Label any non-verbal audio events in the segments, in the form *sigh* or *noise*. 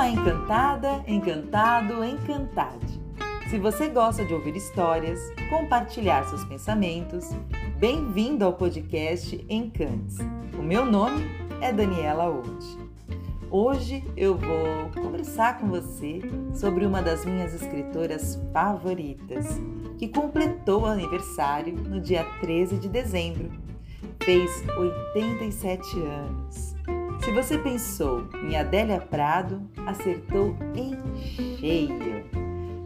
Olá, encantada, encantado, encantade. Se você gosta de ouvir histórias, compartilhar seus pensamentos, bem-vindo ao podcast Encantes. O meu nome é Daniela Old. Hoje eu vou conversar com você sobre uma das minhas escritoras favoritas, que completou o aniversário no dia 13 de dezembro. Fez 87 anos. Se você pensou em Adélia Prado, acertou em cheio.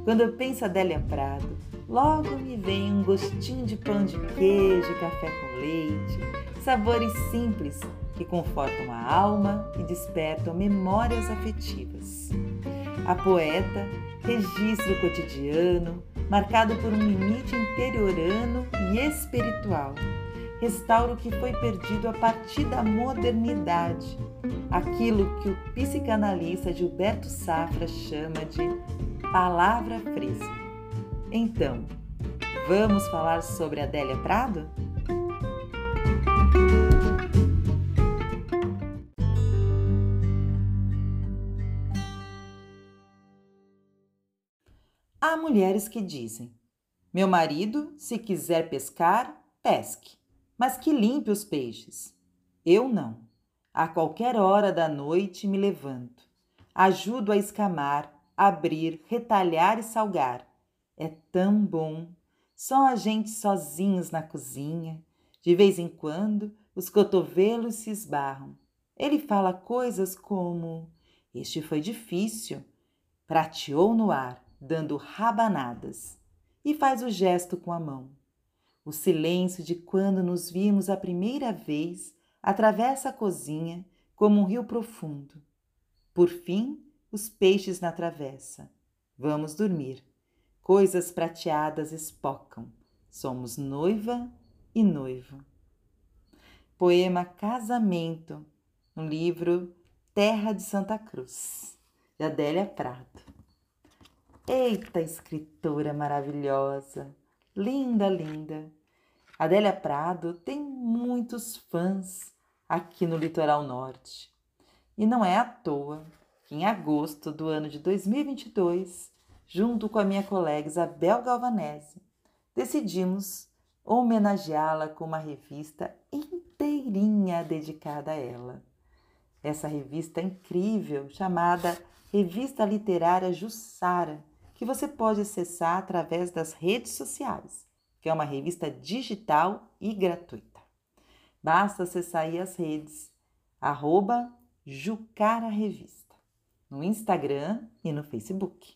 Quando eu penso Adélia Prado, logo me vem um gostinho de pão de queijo, café com leite, sabores simples que confortam a alma e despertam memórias afetivas. A poeta registra o cotidiano, marcado por um limite interiorano e espiritual. Restaura o que foi perdido a partir da modernidade, aquilo que o psicanalista Gilberto Safra chama de palavra fresca. Então, vamos falar sobre Adélia Prado? Há mulheres que dizem: Meu marido, se quiser pescar, pesque, mas que limpe os peixes. Eu não. A qualquer hora da noite me levanto. Ajudo a escamar, abrir, retalhar e salgar. É tão bom. Só a gente sozinhos na cozinha. De vez em quando, os cotovelos se esbarram. Ele fala coisas como: Este foi difícil. Prateou no ar dando rabanadas, e faz o gesto com a mão. O silêncio de quando nos vimos a primeira vez atravessa a cozinha como um rio profundo. Por fim, os peixes na travessa. Vamos dormir. Coisas prateadas espocam. Somos noiva e noivo. Poema Casamento, no livro Terra de Santa Cruz, de Adélia Prado. Eita, escritora maravilhosa! Linda, linda! Adélia Prado tem muitos fãs aqui no litoral norte. E não é à toa que em agosto do ano de 2022, junto com a minha colega Isabel Galvanese, decidimos homenageá-la com uma revista inteirinha dedicada a ela. Essa revista incrível chamada Revista Literária Jussara, que você pode acessar através das redes sociais, que é uma revista digital e gratuita. Basta acessar aí as redes, arroba Jucara Revista, no Instagram e no Facebook.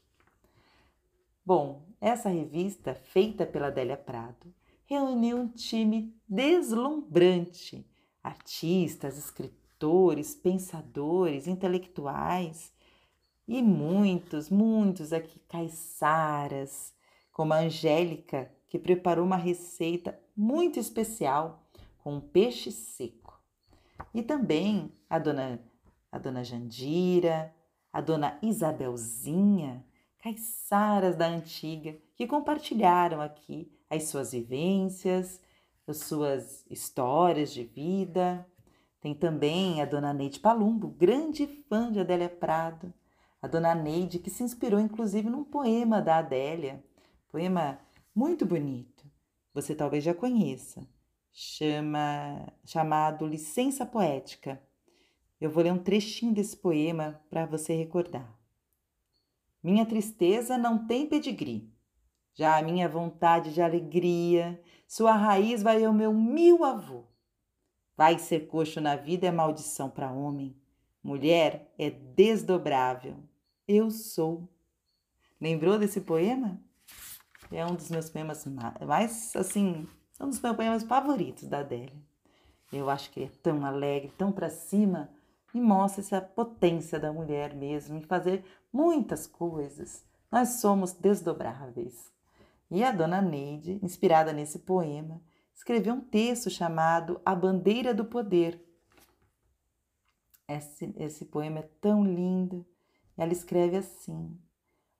Bom, essa revista, feita pela Adélia Prado, reuniu um time deslumbrante, artistas, escritores, pensadores, intelectuais, e muitos, muitos aqui caiçaras, como a Angélica, que preparou uma receita muito especial com peixe seco. E também a dona, a dona Jandira, a dona Isabelzinha, caiçaras da antiga, que compartilharam aqui as suas vivências, as suas histórias de vida. Tem também a dona Neide Palumbo, grande fã de Adélia Prado, a dona Neide, que se inspirou inclusive num poema da Adélia, poema muito bonito, você talvez já conheça, chama, chamado Licença Poética. Eu vou ler um trechinho desse poema para você recordar. Minha tristeza não tem pedigree, já a minha vontade de alegria, sua raiz vai ao meu mil avô. Vai ser coxo na vida é maldição para homem, mulher é desdobrável, eu sou. Lembrou desse poema? É um dos meus poemas mais, assim, é um dos meus poemas favoritos da Adélia. Eu acho que ele é tão alegre, tão para cima e mostra essa potência da mulher mesmo em fazer muitas coisas. Nós somos desdobráveis. E a dona Neide, inspirada nesse poema, escreveu um texto chamado A Bandeira do Poder. Esse, esse poema é tão lindo ela escreve assim: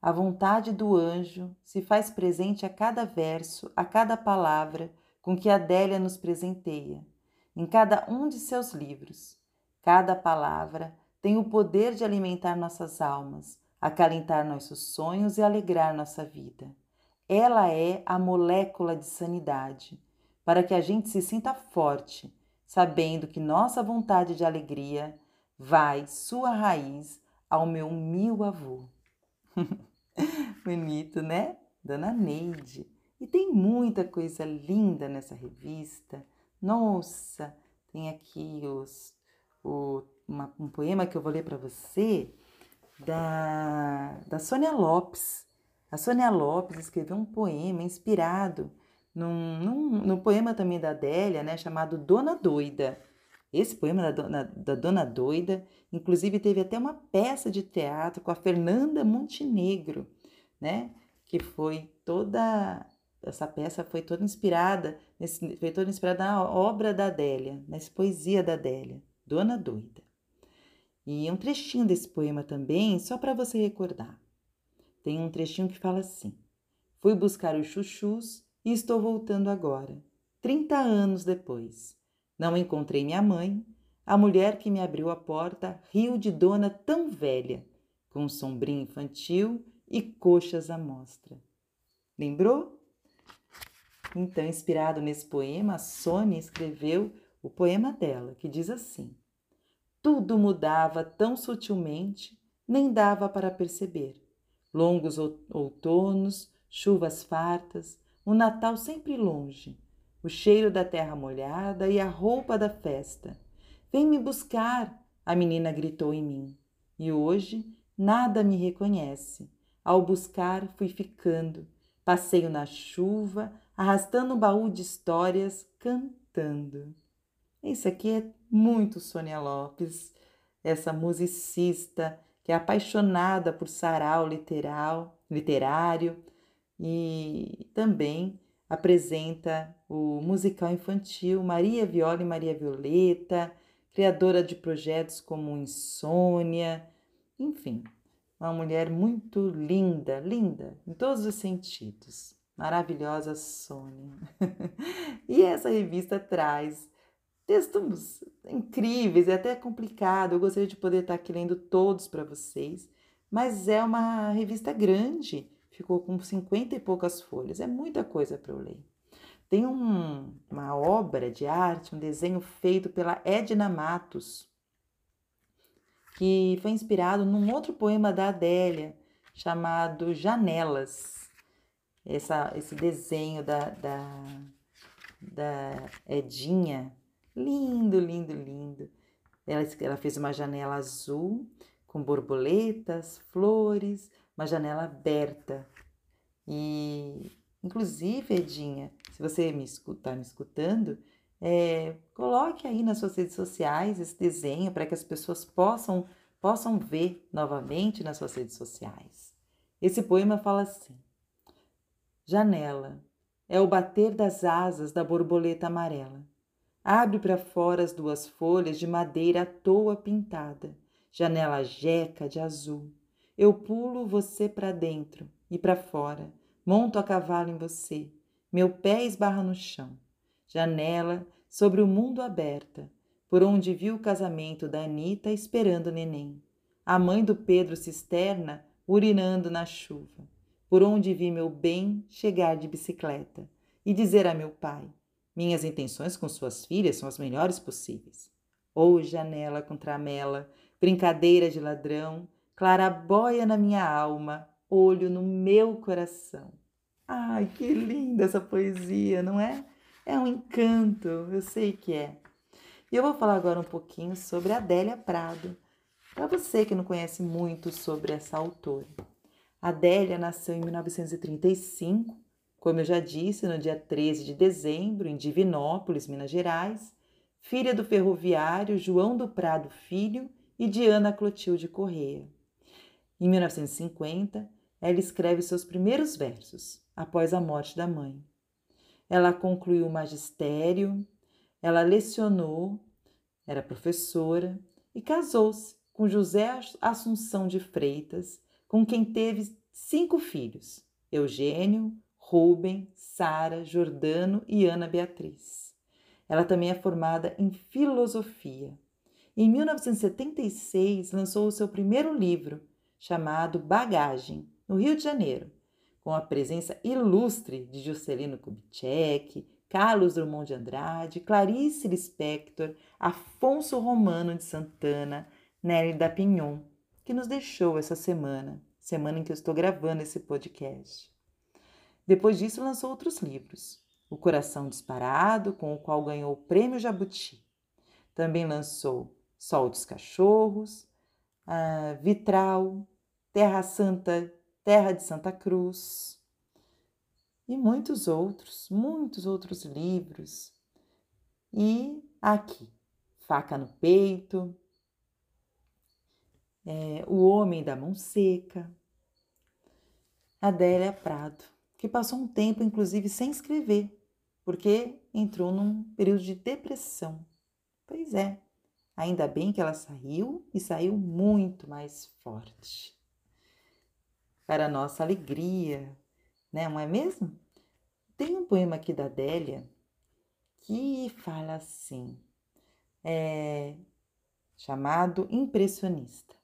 A vontade do anjo se faz presente a cada verso, a cada palavra com que Adélia nos presenteia, em cada um de seus livros. Cada palavra tem o poder de alimentar nossas almas, acalentar nossos sonhos e alegrar nossa vida. Ela é a molécula de sanidade, para que a gente se sinta forte, sabendo que nossa vontade de alegria vai sua raiz ao meu mil avô. *laughs* Bonito, né? Dona Neide. E tem muita coisa linda nessa revista. Nossa, tem aqui os, o, uma, um poema que eu vou ler para você da, da Sônia Lopes. A Sônia Lopes escreveu um poema inspirado no poema também da Adélia, né, chamado Dona Doida. Esse poema da Dona, da Dona Doida, inclusive, teve até uma peça de teatro com a Fernanda Montenegro, né? Que foi toda. Essa peça foi toda inspirada, nesse, foi toda inspirada na obra da Adélia, nessa poesia da Adélia, Dona Doida. E um trechinho desse poema também, só para você recordar. Tem um trechinho que fala assim: Fui buscar os chuchus e estou voltando agora, 30 anos depois. Não encontrei minha mãe. A mulher que me abriu a porta riu de dona tão velha, com um sombrinho infantil e coxas à mostra. Lembrou? Então, inspirado nesse poema, a Sônia escreveu o poema dela, que diz assim: Tudo mudava tão sutilmente, nem dava para perceber. Longos outonos, chuvas fartas, o Natal sempre longe, o cheiro da terra molhada e a roupa da festa. Vem me buscar, a menina gritou em mim. E hoje nada me reconhece. Ao buscar, fui ficando. Passeio na chuva, arrastando um baú de histórias, cantando. Isso aqui é muito Sônia Lopes, essa musicista que é apaixonada por sarau literal, literário e também apresenta o musical infantil Maria Viola e Maria Violeta, criadora de projetos como Insônia, enfim, uma mulher muito linda, linda em todos os sentidos. Maravilhosa Sônia. *laughs* e essa revista traz textos incríveis, é até complicado. Eu gostaria de poder estar aqui lendo todos para vocês, mas é uma revista grande ficou com cinquenta e poucas folhas. É muita coisa para eu ler. Tem um, uma obra de arte, um desenho feito pela Edna Matos, que foi inspirado num outro poema da Adélia, chamado Janelas. Essa, esse desenho da, da, da Edinha, lindo, lindo, lindo. Ela, ela fez uma janela azul com borboletas, flores, uma janela aberta. E, inclusive, Edinha, se você me está me escutando, é, coloque aí nas suas redes sociais esse desenho para que as pessoas possam, possam ver novamente nas suas redes sociais. Esse poema fala assim: Janela é o bater das asas da borboleta amarela. Abre para fora as duas folhas de madeira à toa pintada, janela jeca de azul. Eu pulo você para dentro e para fora, monto a cavalo em você, meu pé esbarra no chão. Janela sobre o mundo aberta, por onde vi o casamento da Anita esperando o neném. A mãe do Pedro cisterna urinando na chuva, por onde vi meu bem chegar de bicicleta e dizer a meu pai: Minhas intenções com suas filhas são as melhores possíveis. Ou janela com tramela, brincadeira de ladrão, clarabóia na minha alma, olho no meu coração. Ai, que linda essa poesia, não é? É um encanto, eu sei que é. E eu vou falar agora um pouquinho sobre Adélia Prado, para você que não conhece muito sobre essa autora. Adélia nasceu em 1935, como eu já disse, no dia 13 de dezembro, em Divinópolis, Minas Gerais, filha do ferroviário João do Prado Filho e de Ana Clotilde Correia. Em 1950, ela escreve seus primeiros versos, após a morte da mãe. Ela concluiu o magistério, ela lecionou, era professora e casou-se com José Assunção de Freitas, com quem teve cinco filhos: Eugênio, Rubem, Sara, Jordano e Ana Beatriz. Ela também é formada em filosofia Em 1976, lançou o seu primeiro livro, chamado Bagagem, no Rio de Janeiro, com a presença ilustre de Juscelino Kubitschek, Carlos Drummond de Andrade, Clarice Lispector, Afonso Romano de Santana, Nelly da Pignon, que nos deixou essa semana, semana em que eu estou gravando esse podcast. Depois disso, lançou outros livros. O Coração Disparado, com o qual ganhou o Prêmio Jabuti. Também lançou Sol dos Cachorros, uh, Vitral, Terra Santa, Terra de Santa Cruz e muitos outros, muitos outros livros. E aqui, Faca no Peito, é, O Homem da Mão Seca, Adélia Prado, que passou um tempo, inclusive, sem escrever, porque entrou num período de depressão. Pois é, Ainda bem que ela saiu e saiu muito mais forte. Para nossa alegria, né? Não é mesmo? Tem um poema aqui da Adélia que fala assim, é, chamado Impressionista.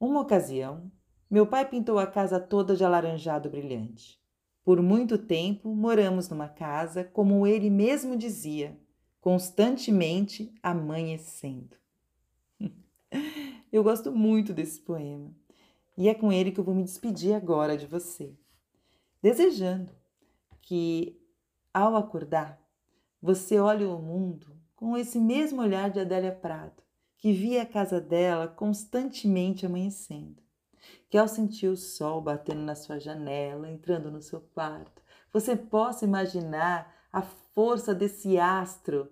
Uma ocasião, meu pai pintou a casa toda de alaranjado brilhante. Por muito tempo moramos numa casa, como ele mesmo dizia, constantemente amanhecendo. *laughs* Eu gosto muito desse poema e é com ele que eu vou me despedir agora de você, desejando que ao acordar você olhe o mundo com esse mesmo olhar de Adélia Prado, que via a casa dela constantemente amanhecendo. Que ao sentir o sol batendo na sua janela, entrando no seu quarto, você possa imaginar a força desse astro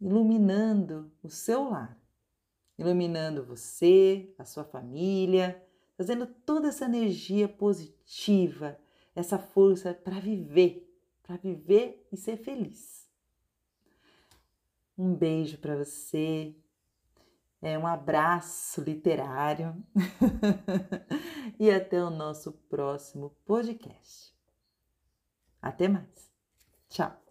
iluminando o seu lar, iluminando você, a sua família, trazendo toda essa energia positiva, essa força para viver, para viver e ser feliz. Um beijo para você, é um abraço literário *laughs* e até o nosso próximo podcast. Até mais. Tchau.